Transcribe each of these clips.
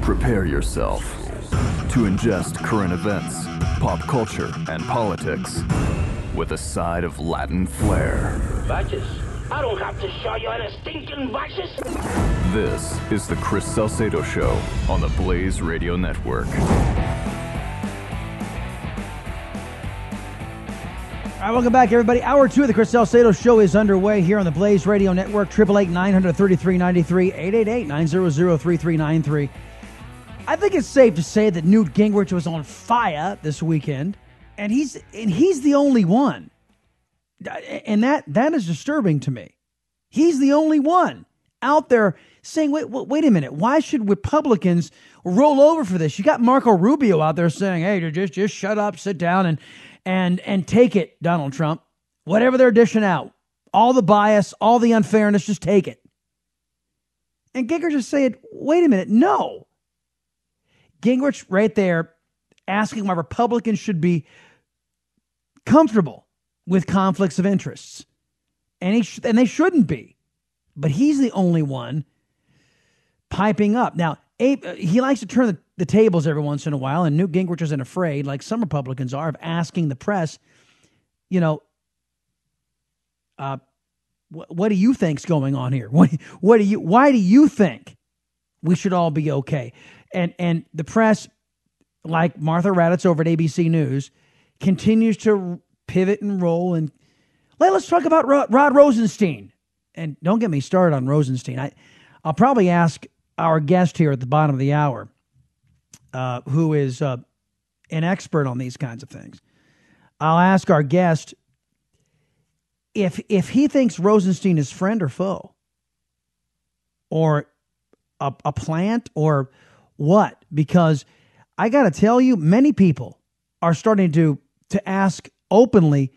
Prepare yourself to ingest current events, pop culture, and politics with a side of Latin flair. Badges? I don't have to show you any stinking badges. This is the Chris Salcedo Show on the Blaze Radio Network. All right, welcome back, everybody. Hour two of the Chris Salcedo Show is underway here on the Blaze Radio Network. Triple eight nine hundred thirty three ninety three eight eight eight nine zero zero three three nine three. I think it's safe to say that Newt Gingrich was on fire this weekend, and he's and he's the only one, and that that is disturbing to me. He's the only one out there saying, "Wait, wait a minute. Why should Republicans roll over for this?" You got Marco Rubio out there saying, "Hey, just just shut up, sit down, and and and take it, Donald Trump. Whatever they're dishing out, all the bias, all the unfairness, just take it." And Gingrich just saying, "Wait a minute, no." Gingrich right there asking why Republicans should be comfortable with conflicts of interests. And, he sh- and they shouldn't be. But he's the only one piping up. Now, Abe, he likes to turn the, the tables every once in a while, and Newt Gingrich isn't afraid, like some Republicans are, of asking the press, you know, uh, wh- what do you think's going on here? What, what do you? Why do you think we should all be okay? And and the press, like Martha Raddatz over at ABC News, continues to pivot and roll. And let, us talk about Rod, Rod Rosenstein. And don't get me started on Rosenstein. I, I'll probably ask our guest here at the bottom of the hour, uh, who is uh, an expert on these kinds of things. I'll ask our guest if if he thinks Rosenstein is friend or foe, or a, a plant, or what? Because I got to tell you, many people are starting to to ask openly,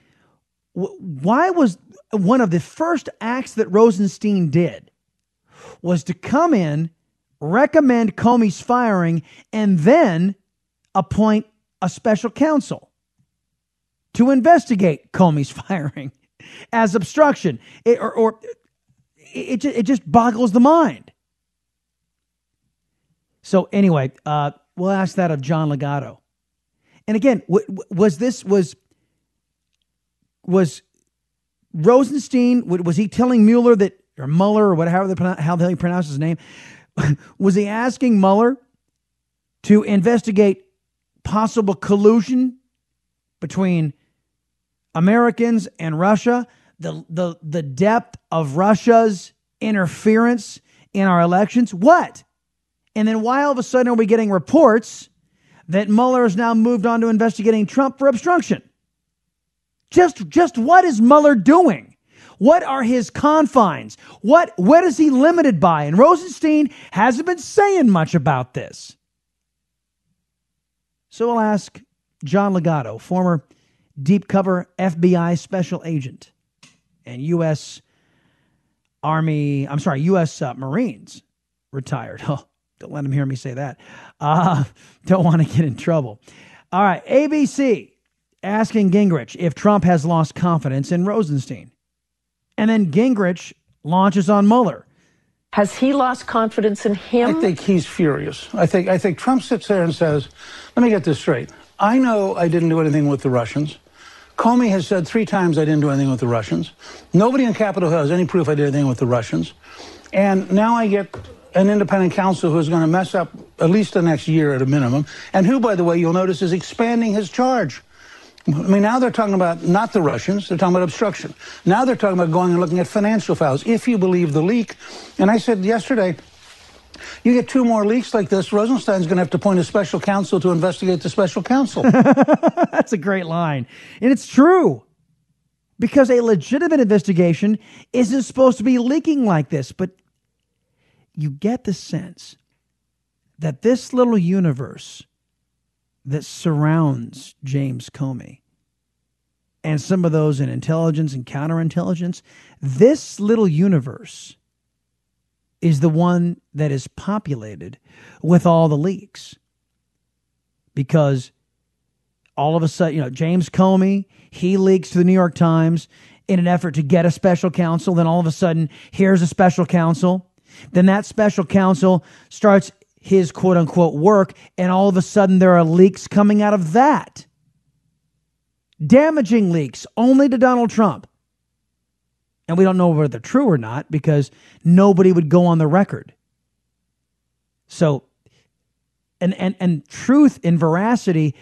why was one of the first acts that Rosenstein did was to come in, recommend Comey's firing, and then appoint a special counsel to investigate Comey's firing as obstruction, it, or, or it, it just boggles the mind. So anyway, uh, we'll ask that of John Ligato. And again, w- was this was was Rosenstein? Was he telling Mueller that or Mueller or whatever the how the hell he pronounces his name? was he asking Mueller to investigate possible collusion between Americans and Russia? The the the depth of Russia's interference in our elections? What? And then why all of a sudden are we getting reports that Mueller has now moved on to investigating Trump for obstruction? Just, just what is Mueller doing? What are his confines? What, what is he limited by? And Rosenstein hasn't been saying much about this. So we'll ask John Ligato, former deep cover FBI special agent and U.S. Army, I'm sorry, U.S. Uh, Marines retired. Oh, don't let him hear me say that. Uh, don't want to get in trouble. All right, ABC asking Gingrich if Trump has lost confidence in Rosenstein. And then Gingrich launches on Mueller. Has he lost confidence in him? I think he's furious. I think I think Trump sits there and says, "Let me get this straight. I know I didn't do anything with the Russians. Comey has said three times I didn't do anything with the Russians. Nobody in Capitol Hill has any proof I did anything with the Russians. And now I get an independent counsel who's going to mess up at least the next year at a minimum, and who, by the way, you'll notice is expanding his charge. I mean, now they're talking about not the Russians, they're talking about obstruction. Now they're talking about going and looking at financial files, if you believe the leak. And I said yesterday, you get two more leaks like this, Rosenstein's going to have to appoint a special counsel to investigate the special counsel. That's a great line. And it's true. Because a legitimate investigation isn't supposed to be leaking like this. But you get the sense that this little universe that surrounds James Comey and some of those in intelligence and counterintelligence, this little universe is the one that is populated with all the leaks. Because all of a sudden, you know, James Comey, he leaks to the New York Times in an effort to get a special counsel. Then all of a sudden, here's a special counsel. Then that special counsel starts his quote unquote work, and all of a sudden there are leaks coming out of that. Damaging leaks only to Donald Trump. And we don't know whether they're true or not because nobody would go on the record. So, and, and, and truth and veracity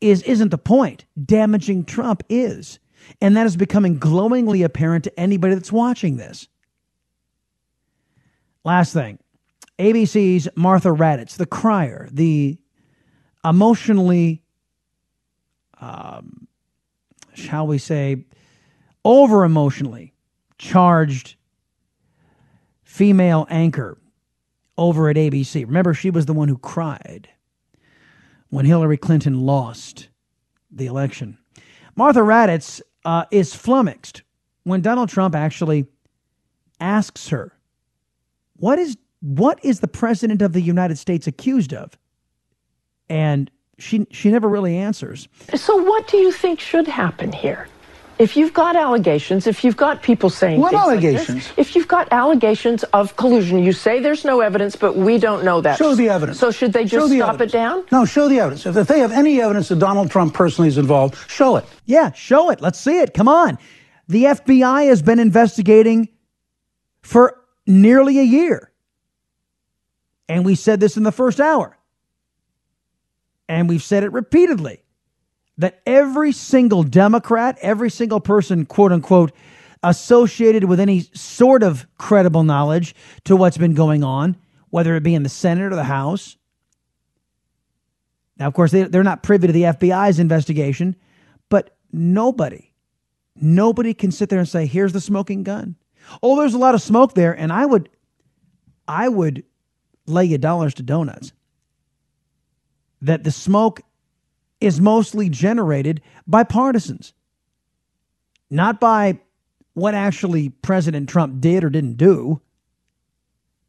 is, isn't the point. Damaging Trump is. And that is becoming glowingly apparent to anybody that's watching this. Last thing ABC's Martha Raddatz, the crier, the emotionally, um, shall we say, over emotionally charged female anchor over at ABC. Remember, she was the one who cried when Hillary Clinton lost the election. Martha Raddatz uh, is flummoxed when Donald Trump actually asks her, "What is what is the president of the United States accused of?" And she she never really answers. So, what do you think should happen here? If you've got allegations, if you've got people saying What things like this, allegations? if you've got allegations of collusion, you say there's no evidence, but we don't know that. Show the evidence. So should they just the stop evidence. it down? No, show the evidence. If, if they have any evidence that Donald Trump personally is involved, show it. Yeah, show it. Let's see it. Come on. The FBI has been investigating for nearly a year. And we said this in the first hour. And we've said it repeatedly that every single Democrat, every single person, quote unquote, associated with any sort of credible knowledge to what's been going on, whether it be in the Senate or the House. Now, of course, they, they're not privy to the FBI's investigation, but nobody, nobody can sit there and say, here's the smoking gun. Oh, there's a lot of smoke there. And I would, I would lay you dollars to donuts that the smoke is mostly generated by partisans, not by what actually President Trump did or didn't do.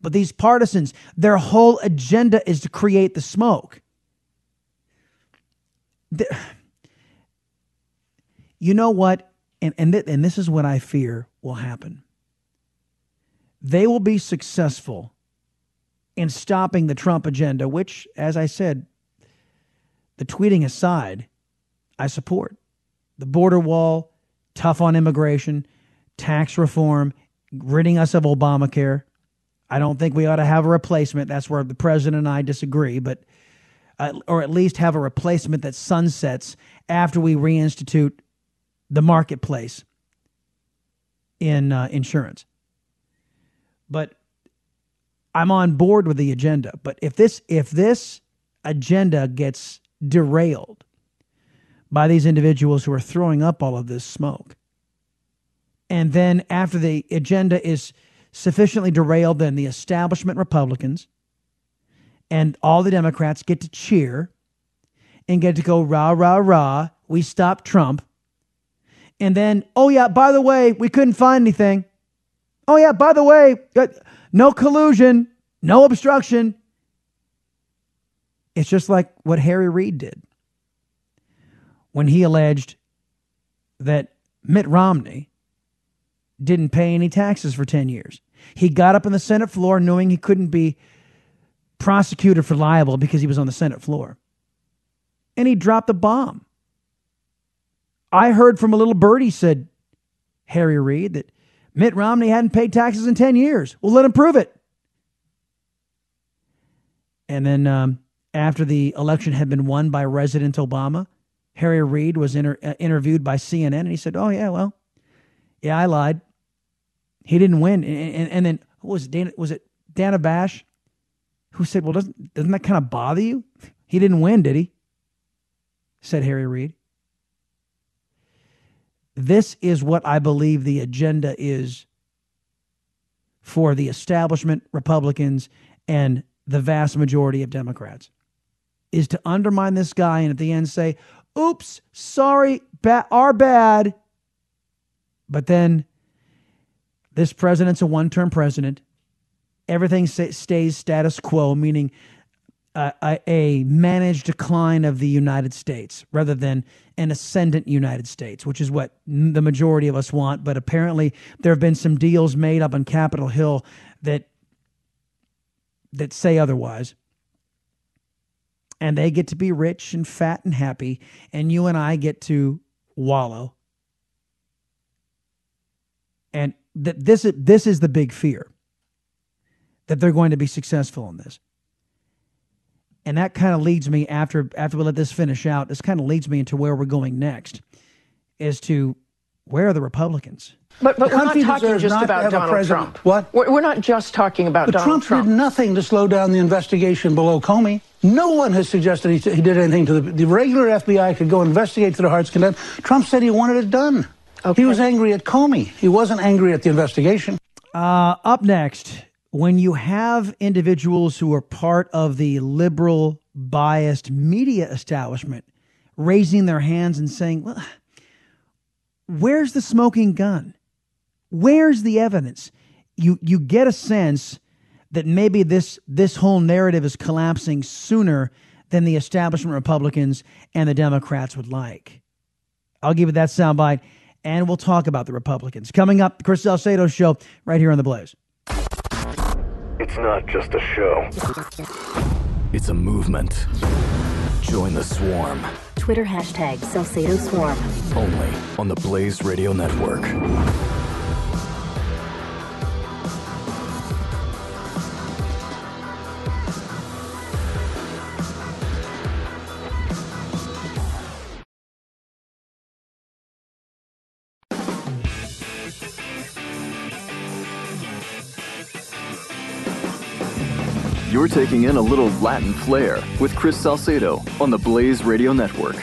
But these partisans, their whole agenda is to create the smoke. The- you know what? And, and, th- and this is what I fear will happen. They will be successful in stopping the Trump agenda, which, as I said, the tweeting aside, I support. The border wall, tough on immigration, tax reform, ridding us of Obamacare. I don't think we ought to have a replacement. That's where the president and I disagree, but uh, or at least have a replacement that sunsets after we reinstitute the marketplace in uh, insurance. But I'm on board with the agenda. But if this if this agenda gets derailed by these individuals who are throwing up all of this smoke, and then after the agenda is sufficiently derailed, then the establishment Republicans and all the Democrats get to cheer and get to go rah rah rah. We stopped Trump. And then, oh yeah, by the way, we couldn't find anything. Oh yeah, by the way, uh, no collusion, no obstruction. It's just like what Harry Reid did when he alleged that Mitt Romney didn't pay any taxes for 10 years. He got up on the Senate floor knowing he couldn't be prosecuted for libel because he was on the Senate floor. And he dropped a bomb I heard from a little birdie, said Harry Reid, that Mitt Romney hadn't paid taxes in 10 years. Well, let him prove it. And then um, after the election had been won by President Obama, Harry Reid was inter- uh, interviewed by CNN and he said, Oh, yeah, well, yeah, I lied. He didn't win. And, and, and then, was it, Dana, was it Dana Bash who said, Well, doesn't, doesn't that kind of bother you? He didn't win, did he? Said Harry Reid. This is what I believe the agenda is for the establishment Republicans and the vast majority of Democrats is to undermine this guy and at the end say, oops, sorry, ba- our bad. But then this president's a one term president. Everything stays status quo, meaning a, a, managed decline of the United States rather than an ascendant United States, which is what the majority of us want. But apparently, there have been some deals made up on Capitol Hill that that say otherwise. And they get to be rich and fat and happy, and you and I get to wallow. And that this is this is the big fear that they're going to be successful in this and that kind of leads me after after we let this finish out. This kind of leads me into where we're going next, is to where are the Republicans? But, but we're not talking just about Donald Trump. What? We're, we're, not just talking about but Donald Trump. Trump did nothing to slow down the investigation below Comey. No one has suggested he, he did anything to the, the regular FBI could go investigate to the heart's content. Trump said he wanted it done. Okay. He was angry at Comey. He wasn't angry at the investigation. Uh, up next, when you have individuals who are part of the liberal biased media establishment raising their hands and saying, well, where's the smoking gun? Where's the evidence? You, you get a sense that maybe this, this whole narrative is collapsing sooner than the establishment Republicans and the Democrats would like. I'll give you that soundbite, and we'll talk about the Republicans. Coming up, Chris Salcedo show right here on The Blaze. It's not just a show. It's a movement. Join the swarm. Twitter hashtag Salcedo Swarm. Only on the Blaze Radio Network. Taking in a little Latin flair with Chris Salcedo on the Blaze Radio Network.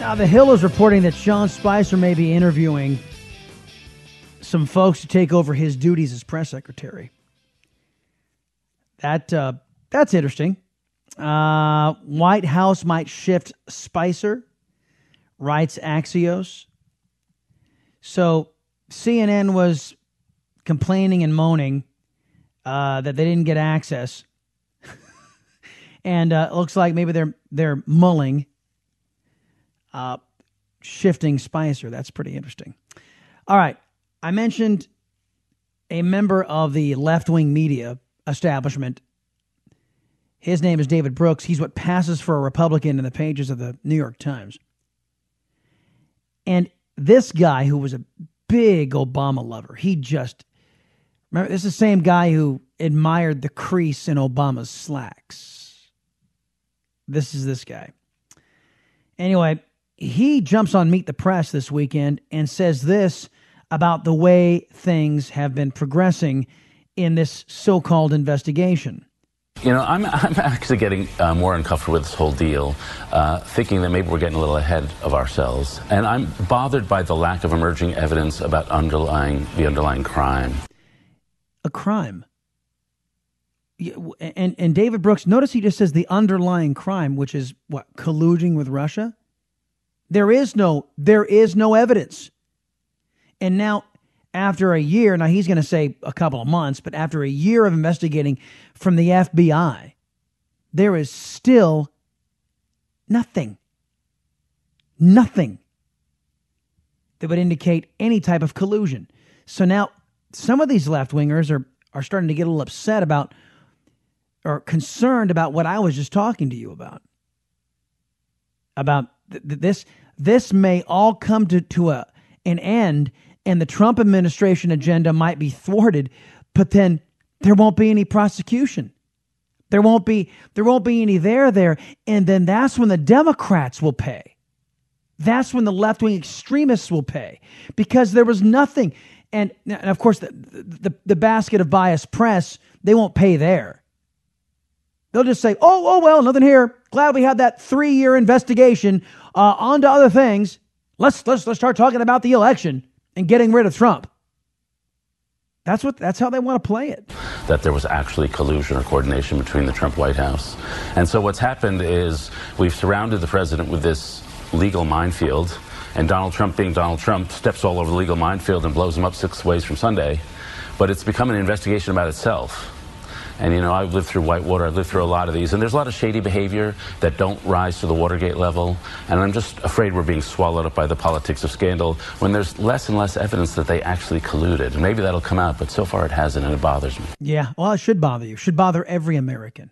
Now, The Hill is reporting that Sean Spicer may be interviewing some folks to take over his duties as press secretary. That uh, that's interesting. Uh, White House might shift Spicer, writes Axios. So CNN was complaining and moaning uh, that they didn't get access, and uh, it looks like maybe they're they're mulling, uh, shifting Spicer. That's pretty interesting. All right, I mentioned a member of the left wing media establishment. His name is David Brooks. He's what passes for a Republican in the pages of the New York Times. And this guy, who was a big Obama lover, he just Remember, this is the same guy who admired the crease in Obama's slacks. This is this guy. Anyway, he jumps on Meet the Press this weekend and says this about the way things have been progressing in this so called investigation. You know, I'm, I'm actually getting uh, more uncomfortable with this whole deal, uh, thinking that maybe we're getting a little ahead of ourselves. And I'm bothered by the lack of emerging evidence about underlying the underlying crime a crime. And and David Brooks, notice he just says the underlying crime, which is what colluding with Russia. There is no there is no evidence. And now after a year, now he's going to say a couple of months, but after a year of investigating from the FBI, there is still nothing. Nothing that would indicate any type of collusion. So now some of these left wingers are are starting to get a little upset about or concerned about what I was just talking to you about. About th- this this may all come to, to a, an end and the Trump administration agenda might be thwarted, but then there won't be any prosecution. There won't be there won't be any there there and then that's when the Democrats will pay. That's when the left-wing extremists will pay because there was nothing and, and of course the, the the basket of biased press, they won't pay there. They'll just say, "Oh, oh well, nothing here. Glad we had that 3-year investigation uh, on to other things. Let's let's let's start talking about the election and getting rid of Trump." That's what that's how they want to play it. That there was actually collusion or coordination between the Trump White House. And so what's happened is we've surrounded the president with this legal minefield and Donald Trump being Donald Trump steps all over the legal minefield and blows him up six ways from Sunday. But it's become an investigation about itself. And you know, I've lived through Whitewater, I've lived through a lot of these, and there's a lot of shady behavior that don't rise to the Watergate level. And I'm just afraid we're being swallowed up by the politics of scandal when there's less and less evidence that they actually colluded. And maybe that'll come out, but so far it hasn't, and it bothers me. Yeah, well, it should bother you. It should bother every American.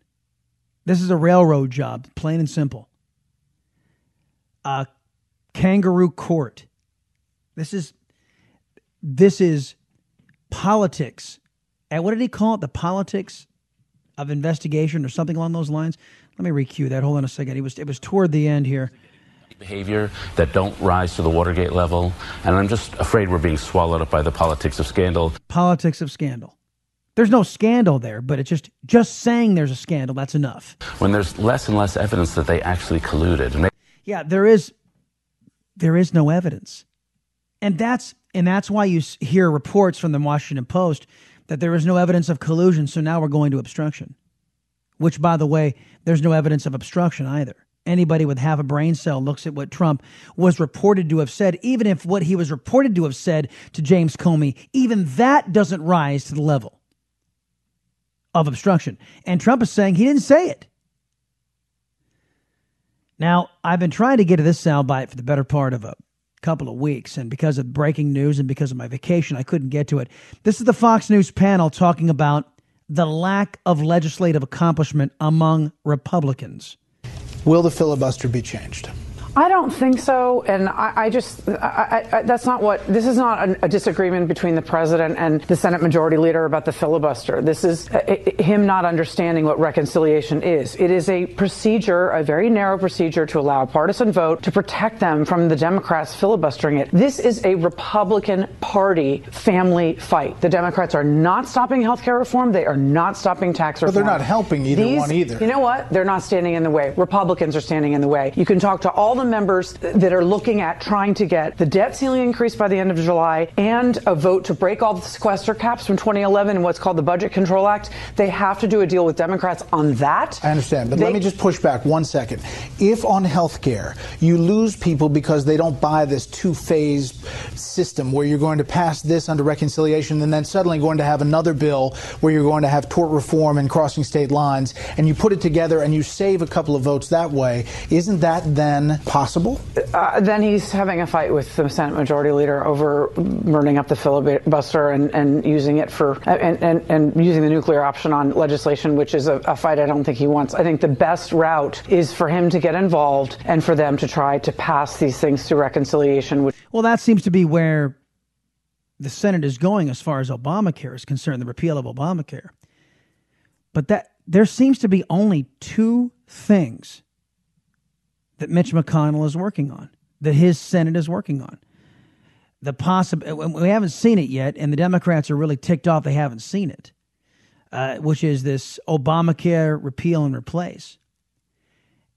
This is a railroad job, plain and simple. A kangaroo court. This is this is politics. And what did he call it? The politics of investigation or something along those lines. Let me recue that. Hold on a second. It was it was toward the end here. Behavior that don't rise to the Watergate level, and I'm just afraid we're being swallowed up by the politics of scandal. Politics of scandal. There's no scandal there, but it's just just saying there's a scandal. That's enough. When there's less and less evidence that they actually colluded. They- yeah, there is. There is no evidence, and that's and that's why you hear reports from the Washington Post that there is no evidence of collusion, so now we're going to obstruction. Which, by the way, there's no evidence of obstruction either. Anybody with half a brain cell looks at what Trump was reported to have said, even if what he was reported to have said to James Comey, even that doesn't rise to the level of obstruction. And Trump is saying he didn't say it. Now, I've been trying to get to this soundbite for the better part of a couple of weeks. And because of breaking news and because of my vacation, I couldn't get to it. This is the Fox News panel talking about the lack of legislative accomplishment among Republicans. Will the filibuster be changed? I don't think so, and I, I just I, I, that's not what this is not a, a, disagreement between the president and the Senate Majority Leader about the filibuster. This is uh, him not understanding what reconciliation is. It is a procedure, a very narrow procedure to allow a partisan vote to protect them from the Democrats filibustering it. This is a Republican Party family fight. The Democrats are not stopping health care reform. They are not stopping tax reform. But they're not helping either These, one either. You know what? They're not standing in the way. Republicans are standing in the way. You can talk to all the members that are looking at trying to get the debt ceiling increased by the end of July and a vote to break all the sequester caps from 2011 in what's called the Budget Control Act. They have to do a deal with Democrats on that. I understand, but they, let me just push back one second. If on health care you lose people because they don't buy this two phase system where you're going to pass this under reconciliation and then suddenly going to have another bill where you're going to have tort reform and crossing state lines, and you put it together and you save a couple of votes that way, isn't that then possible? Uh, then he's having a fight with the Senate Majority Leader over burning up the filibuster and, and using it for and, and, and using the nuclear option on legislation, which is a, a fight I don't think he wants. I think the best route is for him to get involved and for them to try to pass these things through reconciliation. Which- well, that seems to be where the Senate is going as far as Obamacare is concerned, the repeal of Obamacare. But that there seems to be only two things that Mitch McConnell is working on, that his Senate is working on. The possible we haven't seen it yet, and the Democrats are really ticked off they haven't seen it, uh, which is this Obamacare repeal and replace,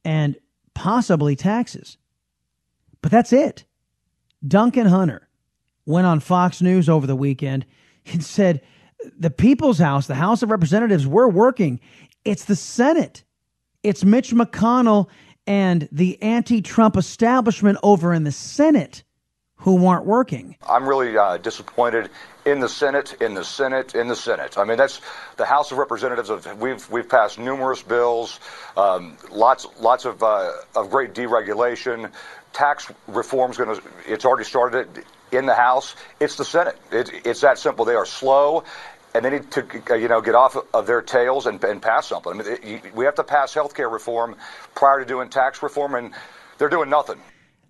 and possibly taxes. But that's it. Duncan Hunter went on Fox News over the weekend and said, The People's House, the House of Representatives, we're working. It's the Senate. It's Mitch McConnell and the anti Trump establishment over in the Senate who aren't working. I'm really uh, disappointed in the Senate, in the Senate, in the Senate. I mean, that's the House of Representatives. Of, we've we've passed numerous bills, um, lots lots of uh, of great deregulation. Tax reform is going to. It's already started in the House. It's the Senate. It, it's that simple. They are slow and they need to you know get off of their tails and, and pass something. I mean, it, we have to pass health care reform prior to doing tax reform, and they're doing nothing.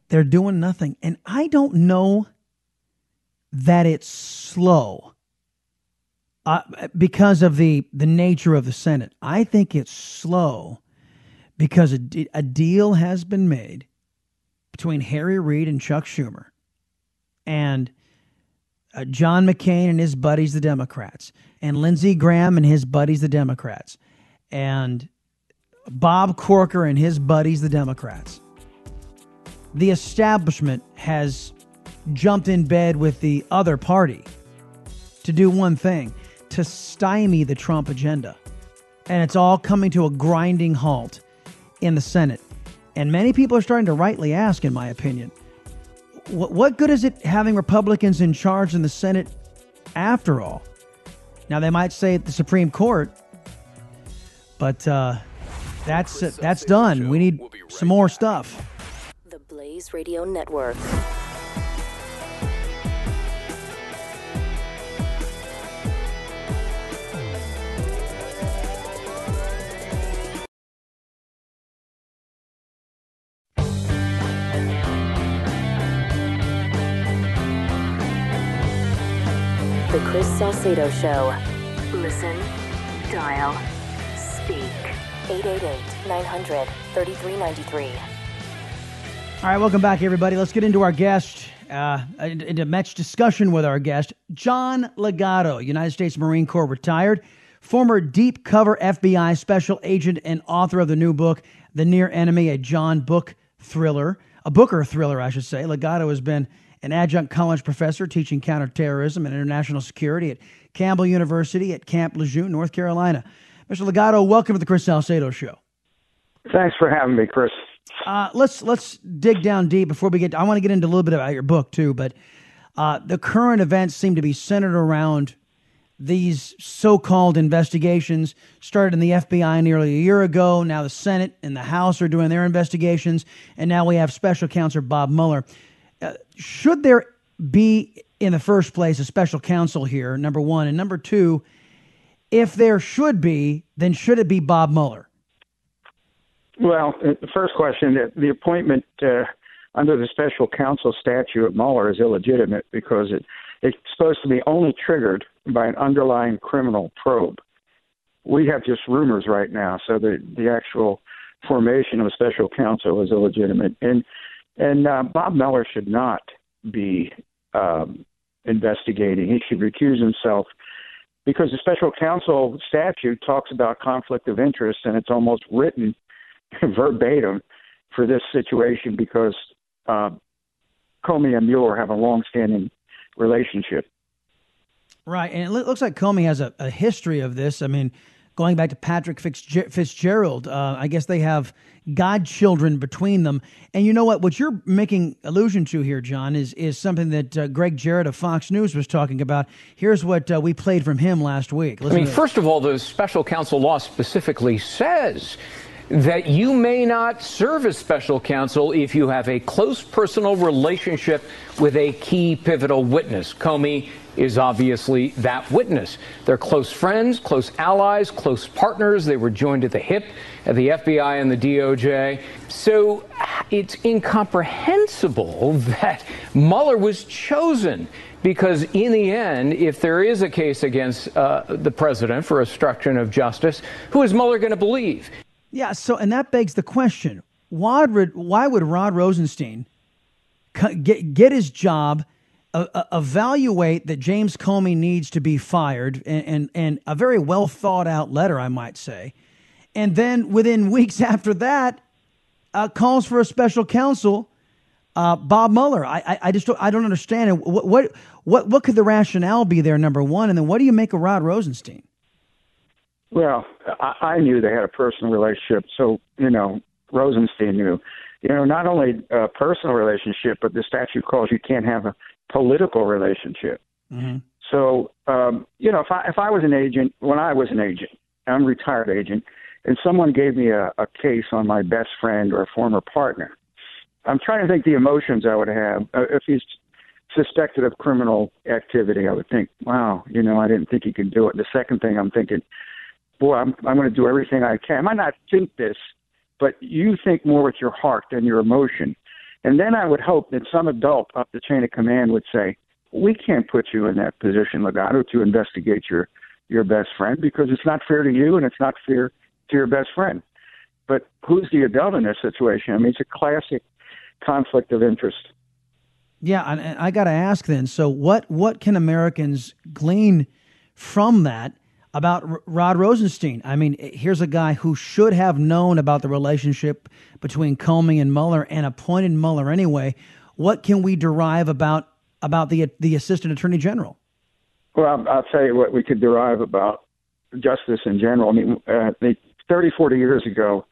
They're doing nothing. And I don't know that it's slow uh, because of the, the nature of the Senate. I think it's slow because a, a deal has been made between Harry Reid and Chuck Schumer and uh, John McCain and his buddies, the Democrats, and Lindsey Graham and his buddies, the Democrats, and Bob Corker and his buddies, the Democrats. The establishment has jumped in bed with the other party to do one thing to stymie the Trump agenda. And it's all coming to a grinding halt in the Senate. And many people are starting to rightly ask, in my opinion, what, what good is it having Republicans in charge in the Senate after all? Now, they might say at the Supreme Court, but uh, that's uh, that's done. We need some more stuff. The Blaze Radio Network. Salcedo Show. Listen, dial, speak. 888 900 3393. All right, welcome back, everybody. Let's get into our guest, uh, into much discussion with our guest, John Ligato, United States Marine Corps retired, former deep cover FBI special agent, and author of the new book, The Near Enemy, a John Book thriller, a Booker thriller, I should say. Ligato has been an adjunct college professor teaching counterterrorism and international security at Campbell University at Camp Lejeune, North Carolina. Mr. Ligato, welcome to the Chris Salcedo Show. Thanks for having me, Chris. Uh, let's let's dig down deep before we get. To, I want to get into a little bit about your book too, but uh, the current events seem to be centered around these so-called investigations. Started in the FBI nearly a year ago. Now the Senate and the House are doing their investigations, and now we have Special Counsel Bob Mueller. Should there be, in the first place, a special counsel here? Number one, and number two, if there should be, then should it be Bob Mueller? Well, uh, the first question: the appointment uh, under the special counsel statute of Mueller is illegitimate because it it's supposed to be only triggered by an underlying criminal probe. We have just rumors right now, so the the actual formation of a special counsel is illegitimate. And and uh, Bob Mueller should not be um, investigating. He should recuse himself because the special counsel statute talks about conflict of interest, and it's almost written verbatim for this situation because uh, Comey and Mueller have a long-standing relationship. Right, and it looks like Comey has a, a history of this. I mean, going back to Patrick Fitzgerald, uh, I guess they have godchildren between them. And you know what? What you're making allusion to here, John, is is something that uh, Gregg Jarrett of Fox News was talking about. Here's what uh, we played from him last week. Listen I mean, first of all, the special counsel law specifically says that you may not serve as special counsel if you have a close personal relationship with a key pivotal witness. Comey is obviously that witness. They're close friends, close allies, close partners. They were joined at the hip at the FBI and the DOJ. So it's incomprehensible that Mueller was chosen because in the end, if there is a case against uh, the president for obstruction of justice, who is Mueller going to believe? Yeah, so, and that begs the question why would, why would Rod Rosenstein get, get his job, uh, evaluate that James Comey needs to be fired, and, and, and a very well thought out letter, I might say, and then within weeks after that, uh, calls for a special counsel, uh, Bob Mueller. I, I, I, just don't, I don't understand. What, what what what could the rationale be there? Number one, and then what do you make of Rod Rosenstein? Well, I, I knew they had a personal relationship, so you know Rosenstein knew. You know, not only a personal relationship, but the statute calls you can't have a political relationship. Mm-hmm. So, um, you know, if I if I was an agent, when I was an agent, I'm a retired agent, and someone gave me a, a case on my best friend or a former partner, I'm trying to think the emotions I would have uh, if he's suspected of criminal activity. I would think, wow, you know, I didn't think he could do it. The second thing I'm thinking, boy, I'm I'm going to do everything I can. I might not think this, but you think more with your heart than your emotion. And then I would hope that some adult up the chain of command would say, "We can't put you in that position, Ligato, to investigate your your best friend because it's not fair to you and it's not fair to your best friend." But who's the adult in this situation? I mean, it's a classic conflict of interest. Yeah, and, and I got to ask then. So, what what can Americans glean from that about R- Rod Rosenstein? I mean, here's a guy who should have known about the relationship between Comey and Mueller and appointed Mueller anyway. What can we derive about about the the Assistant Attorney General? Well, I'll tell you what we could derive about justice in general. I mean, uh, the 30, 40 years ago,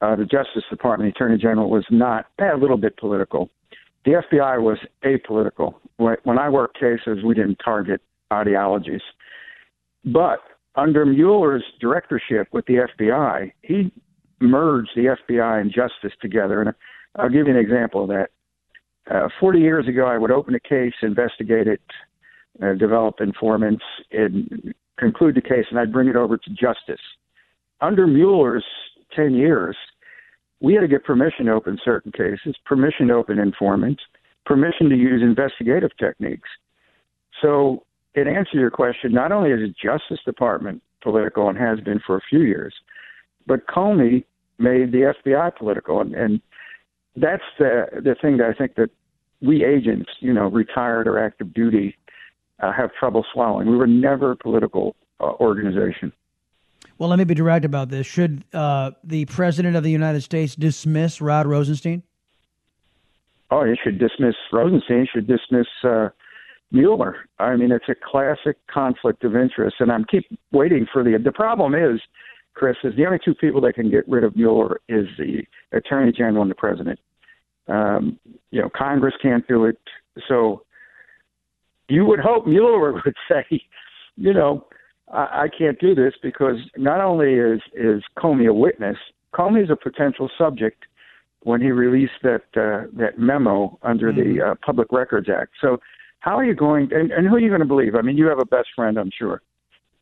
uh, the Justice Department, the Attorney General, was not eh, a little bit political the FBI was apolitical. When I worked cases, we didn't target ideologies. But under Mueller's directorship with the FBI, he merged the FBI and justice together. And I'll give you an example of that. Uh, 40 years ago, I would open a case, investigate it, uh, develop informants, and conclude the case, and I'd bring it over to justice. Under Mueller's 10 years, we had to get permission to open certain cases, permission to open informants, permission to use investigative techniques. So, in answer to your question, not only is the Justice Department political and has been for a few years, but Comey made the FBI political, and, and that's the the thing that I think that we agents, you know, retired or active duty, uh, have trouble swallowing. We were never a political uh, organization. Well, let me be direct about this. Should uh, the President of the United States dismiss Rod Rosenstein? Oh, he should dismiss Rosenstein. He should dismiss uh, Mueller. I mean, it's a classic conflict of interest, and I'm keep waiting for the. The problem is, Chris, is the only two people that can get rid of Mueller is the Attorney General and the President. Um, you know, Congress can't do it. So you would hope Mueller would say, you know, I, I can't do this because not only is is Comey a witness, Comey is a potential subject when he released that uh, that memo under mm-hmm. the uh, Public Records Act. So, how are you going? And, and who are you going to believe? I mean, you have a best friend, I'm sure.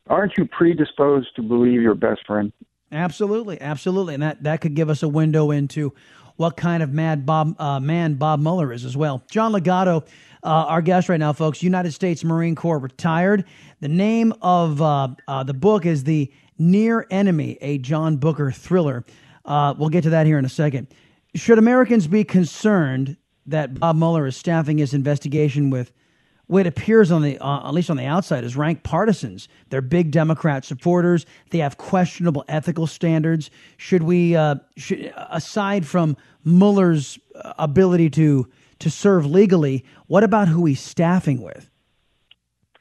Aren't you predisposed to believe your best friend? Absolutely, absolutely, and that that could give us a window into what kind of mad Bob uh, man Bob Mueller is as well. John Ligato, uh, our guest right now, folks, United States Marine Corps retired. The name of uh, uh, the book is The Near Enemy, a John Booker thriller. Uh, we'll get to that here in a second. Should Americans be concerned that Bob Mueller is staffing his investigation with what appears on the uh, at least on the outside is rank partisans. They're big Democrat supporters. They have questionable ethical standards. Should we, uh, should, aside from Mueller's ability to to serve legally, what about who he's staffing with?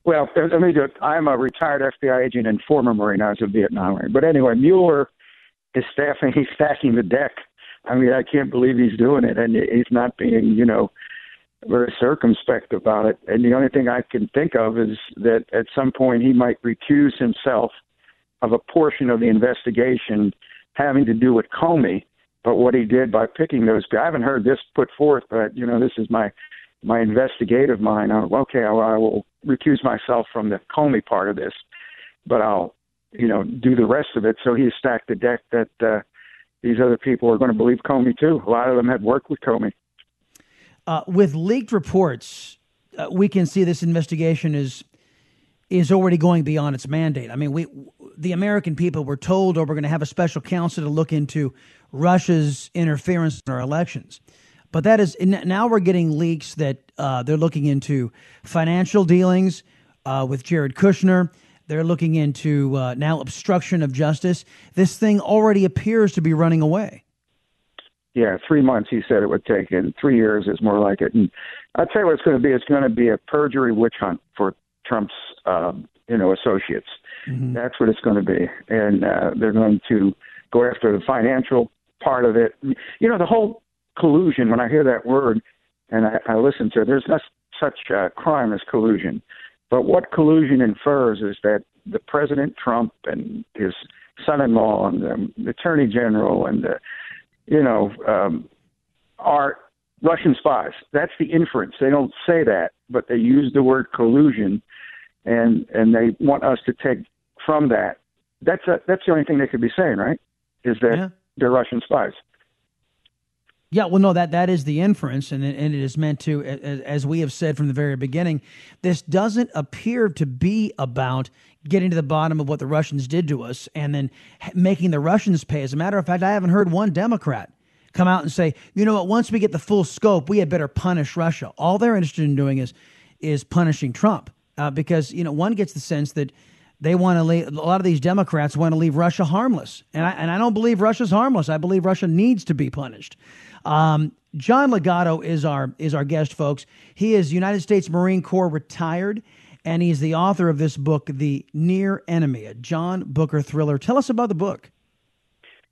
Well, let me do it. I'm a retired FBI agent and former Marine. I was a Vietnam Marine. But anyway, Mueller is staffing. He's stacking the deck. I mean, I can't believe he's doing it, and he's not being, you know, very circumspect about it. And the only thing I can think of is that at some point he might recuse himself of a portion of the investigation having to do with Comey. But what he did by picking those, I haven't heard this put forth, but you know, this is my my investigative mind. I, okay, I, I will recuse myself from the Comey part of this, but I'll, you know, do the rest of it. So he stacked the deck that uh, these other people are going to believe Comey too. A lot of them had worked with Comey. Uh, with leaked reports, uh, we can see this investigation is is already going beyond its mandate. I mean, we the American people were told, or oh, we're going to have a special counsel to look into Russia's interference in our elections. But that is now we're getting leaks that uh, they're looking into financial dealings uh, with Jared Kushner. They're looking into uh, now obstruction of justice. This thing already appears to be running away. Yeah, three months he said it would take, and three years is more like it. And I'll tell you what it's going to be. It's going to be a perjury witch hunt for Trump's, um, you know, associates. Mm-hmm. That's what it's going to be, and uh, they're going to go after the financial part of it. You know, the whole collusion, when I hear that word and I, I listen to it, there's not such a crime as collusion. But what collusion infers is that the President Trump and his son-in-law and the Attorney General and the, you know, um, are Russian spies. That's the inference. They don't say that, but they use the word collusion, and and they want us to take from that. That's a, that's the only thing they could be saying, right? Is that yeah. they're Russian spies. Yeah, well, no, that that is the inference, and it, and it is meant to, as, we have said from the very beginning, this doesn't appear to be about getting to the bottom of what the Russians did to us and then making the Russians pay. As a matter of fact, I haven't heard one Democrat come out and say, you know what, once we get the full scope, we had better punish Russia. All they're interested in doing is is punishing Trump uh, because you know one gets the sense that they want to leave. A lot of these Democrats want to leave Russia harmless, and I and I don't believe Russia's harmless. I believe Russia needs to be punished. Um, John Ligato is our is our guest, folks. He is United States Marine Corps retired, and he's the author of this book, The Near Enemy, a John Booker thriller. Tell us about the book.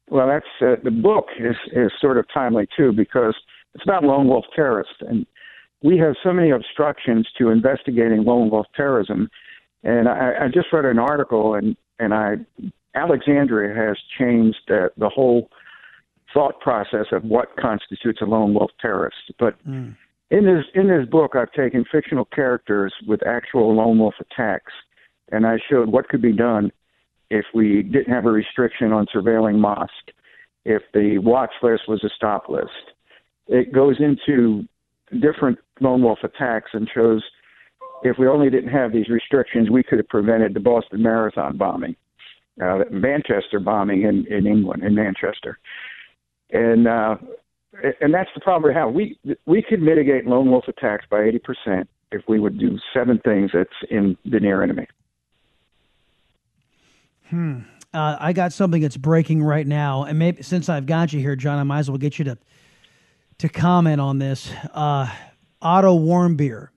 Well, that's uh, the book is is sort of timely too because it's about lone wolf terrorists, and we have so many obstructions to investigating lone wolf terrorism. And I, I just read an article, and and I Alexandria has changed uh, the whole thought process of what constitutes a lone wolf terrorist. But mm. in this in this book, I've taken fictional characters with actual lone wolf attacks, and I showed what could be done if we didn't have a restriction on surveilling mosque, if the watch list was a stop list. It goes into different lone wolf attacks and shows if we only didn't have these restrictions, we could have prevented the Boston Marathon bombing, uh, Manchester bombing in, in England, in Manchester and uh, and that's the problem we have. We we could mitigate lone wolf attacks by eighty percent if we would do seven things that's in the near enemy. Hmm. Uh, I got something that's breaking right now, and maybe since I've got you here, John, I might as well get you to to comment on this. Uh, Otto Warmbier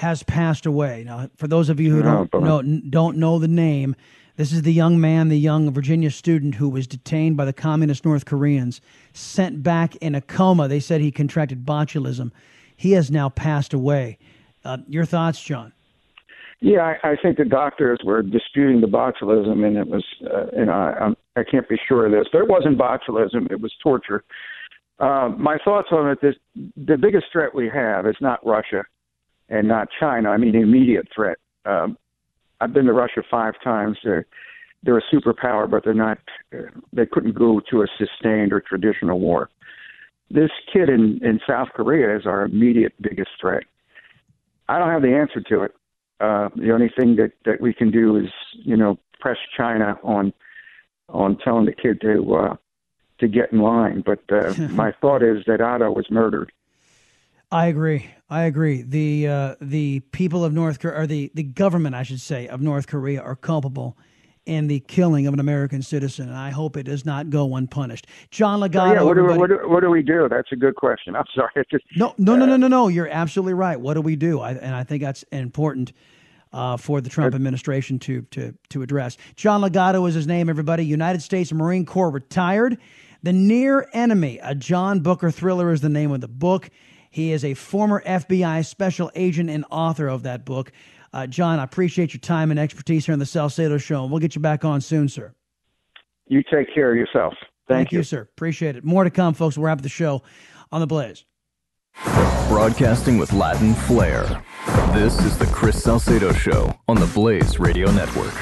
has passed away. Now, for those of you who oh, don't know don't know the name, this is the young man, the young Virginia student who was detained by the communist North Koreans, sent back in a coma. They said he contracted botulism. He has now passed away. Uh, your thoughts, John? Yeah, I, I think the doctors were disputing the botulism, and it was, uh, you know, I, I can't be sure of this, but it wasn't botulism; it was torture. Uh, my thoughts on it: this, the biggest threat we have is not Russia and not China. I mean, the immediate threat. Um, I've been to Russia five times. They're they're a superpower, but they're not. They couldn't go to a sustained or traditional war. This kid in in South Korea is our immediate biggest threat. I don't have the answer to it. Uh, the only thing that that we can do is you know press China on on telling the kid to uh, to get in line. But uh, my thought is that Otto was murdered. I agree. I agree. The uh, the people of North Korea, or the, the government, I should say, of North Korea are culpable in the killing of an American citizen. And I hope it does not go unpunished. John Ligato. yeah, what do, what, do, what do we do? That's a good question. I'm sorry. Just, no, no, no, no, no, no. You're absolutely right. What do we do? I, and I think that's important. Uh, for the Trump administration to to to address. John Ligato is his name, everybody. United States Marine Corps retired. The Near Enemy, a John Booker thriller, is the name of the book. He is a former FBI special agent and author of that book. Uh, John, I appreciate your time and expertise here on the Salcedo Show, and we'll get you back on soon, sir. You take care of yourself. Thank, Thank you. you, sir. Appreciate it. More to come, folks. We'll wrap the show on the Blaze. Broadcasting with Latin flair. This is the Chris Salcedo Show on the Blaze Radio Network.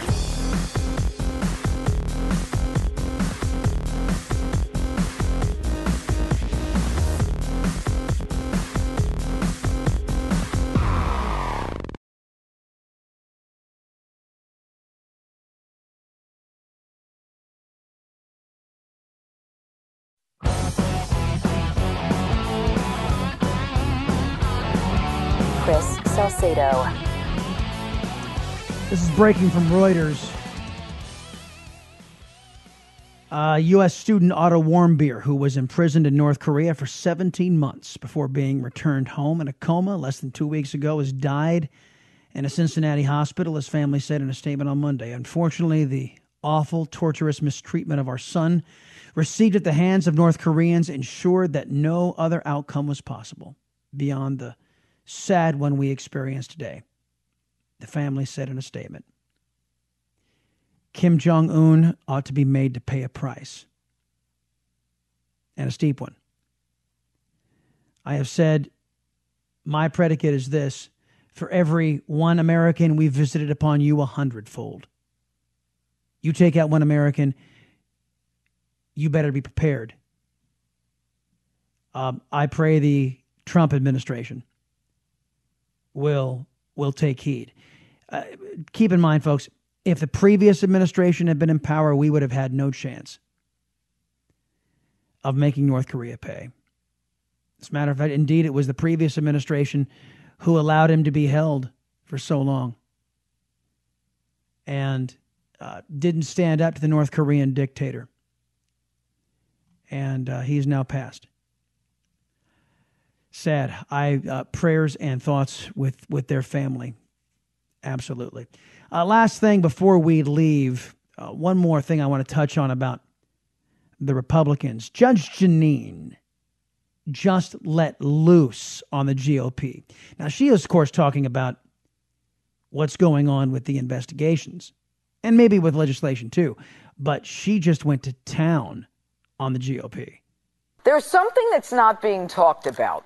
This is breaking from Reuters. Uh, U.S. student Otto Warmbier, who was imprisoned in North Korea for 17 months before being returned home in a coma less than two weeks ago, has died in a Cincinnati hospital, his family said in a statement on Monday. Unfortunately, the awful, torturous mistreatment of our son received at the hands of North Koreans ensured that no other outcome was possible beyond the sad one we experience today, the family said in a statement. Kim Jong un ought to be made to pay a price, and a steep one. I have said my predicate is this for every one American we visited upon you a hundredfold. You take out one American, you better be prepared Um, I pray the Trump administration will will take heed. Uh, keep in mind, folks, if the previous administration had been in power, we would have had no chance of making North Korea pay. As a matter of fact, indeed, it was the previous administration who allowed him to be held for so long and uh, didn't stand up to the North Korean dictator. And uh, he's now passed. Sad. I uh, prayers and thoughts with with their family. Absolutely. Uh, last thing before we leave, uh, one more thing I want to touch on about the Republicans. Judge Jeanine just let loose on the GOP. Now, she is, of course, talking about what's going on with the investigations and maybe with legislation too, but she just went to town on the GOP. There's something that's not being talked about.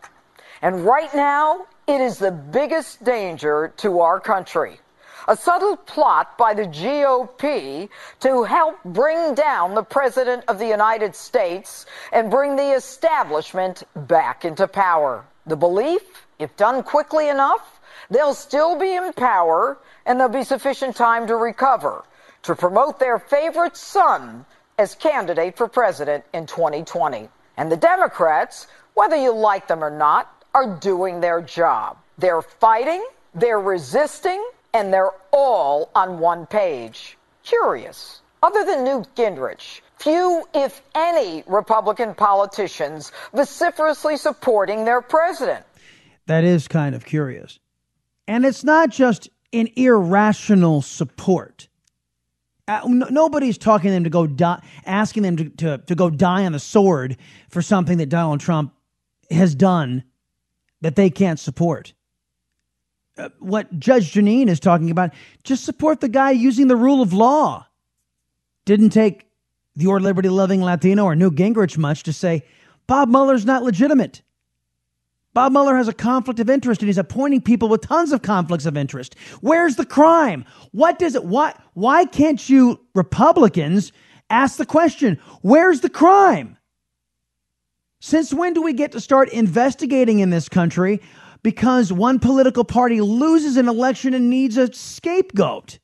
And right now, it is the biggest danger to our country. A subtle plot by the GOP to help bring down the President of the United States and bring the establishment back into power. The belief, if done quickly enough, they'll still be in power and there'll be sufficient time to recover to promote their favorite son as candidate for president in 2020. And the Democrats, whether you like them or not, are doing their job. They're fighting, they're resisting, and they're all on one page. Curious. Other than Newt Gingrich, few, if any, Republican politicians vociferously supporting their president. That is kind of curious. And it's not just an irrational support. Uh, n- nobody's talking them to go die, asking them to, to, to go die on the sword for something that Donald Trump has done that they can't support. Uh, what Judge Jeanine is talking about, just support the guy using the rule of law. Didn't take the or liberty loving Latino or Newt Gingrich much to say Bob Mueller's not legitimate. Bob Mueller has a conflict of interest and he's appointing people with tons of conflicts of interest. Where's the crime? What does it, why, why can't you Republicans ask the question, where's the crime? Since when do we get to start investigating in this country because one political party loses an election and needs a scapegoat?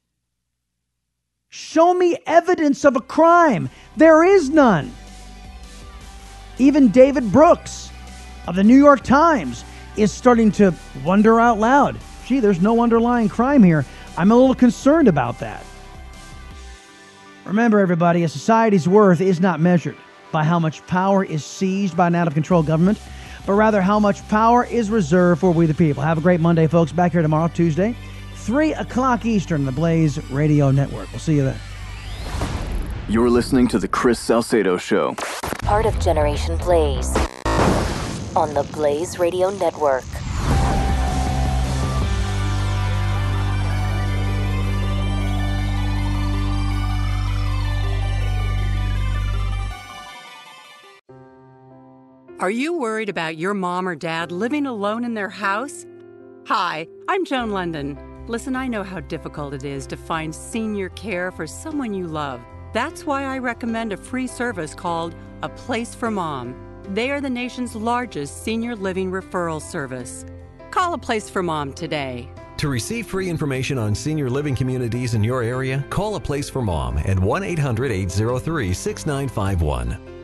Show me evidence of a crime. There is none. Even David Brooks of the New York Times is starting to wonder out loud gee, there's no underlying crime here. I'm a little concerned about that. Remember, everybody, a society's worth is not measured by how much power is seized by an out of control government, but rather how much power is reserved for we the people. Have a great Monday, folks. Back here tomorrow, Tuesday, 3 o'clock Eastern, the Blaze Radio Network. We'll see you then. You're listening to The Chris Salcedo Show. Part of Generation Blaze on the Blaze Radio Network. Are you worried about your mom or dad living alone in their house? Hi, I'm Joan London. Listen, I know how difficult it is to find senior care for someone you love. That's why I recommend a free service called A Place for Mom. They are the nation's largest senior living referral service. Call A Place for Mom today. To receive free information on senior living communities in your area, call A Place for Mom at 1 800 803 6951.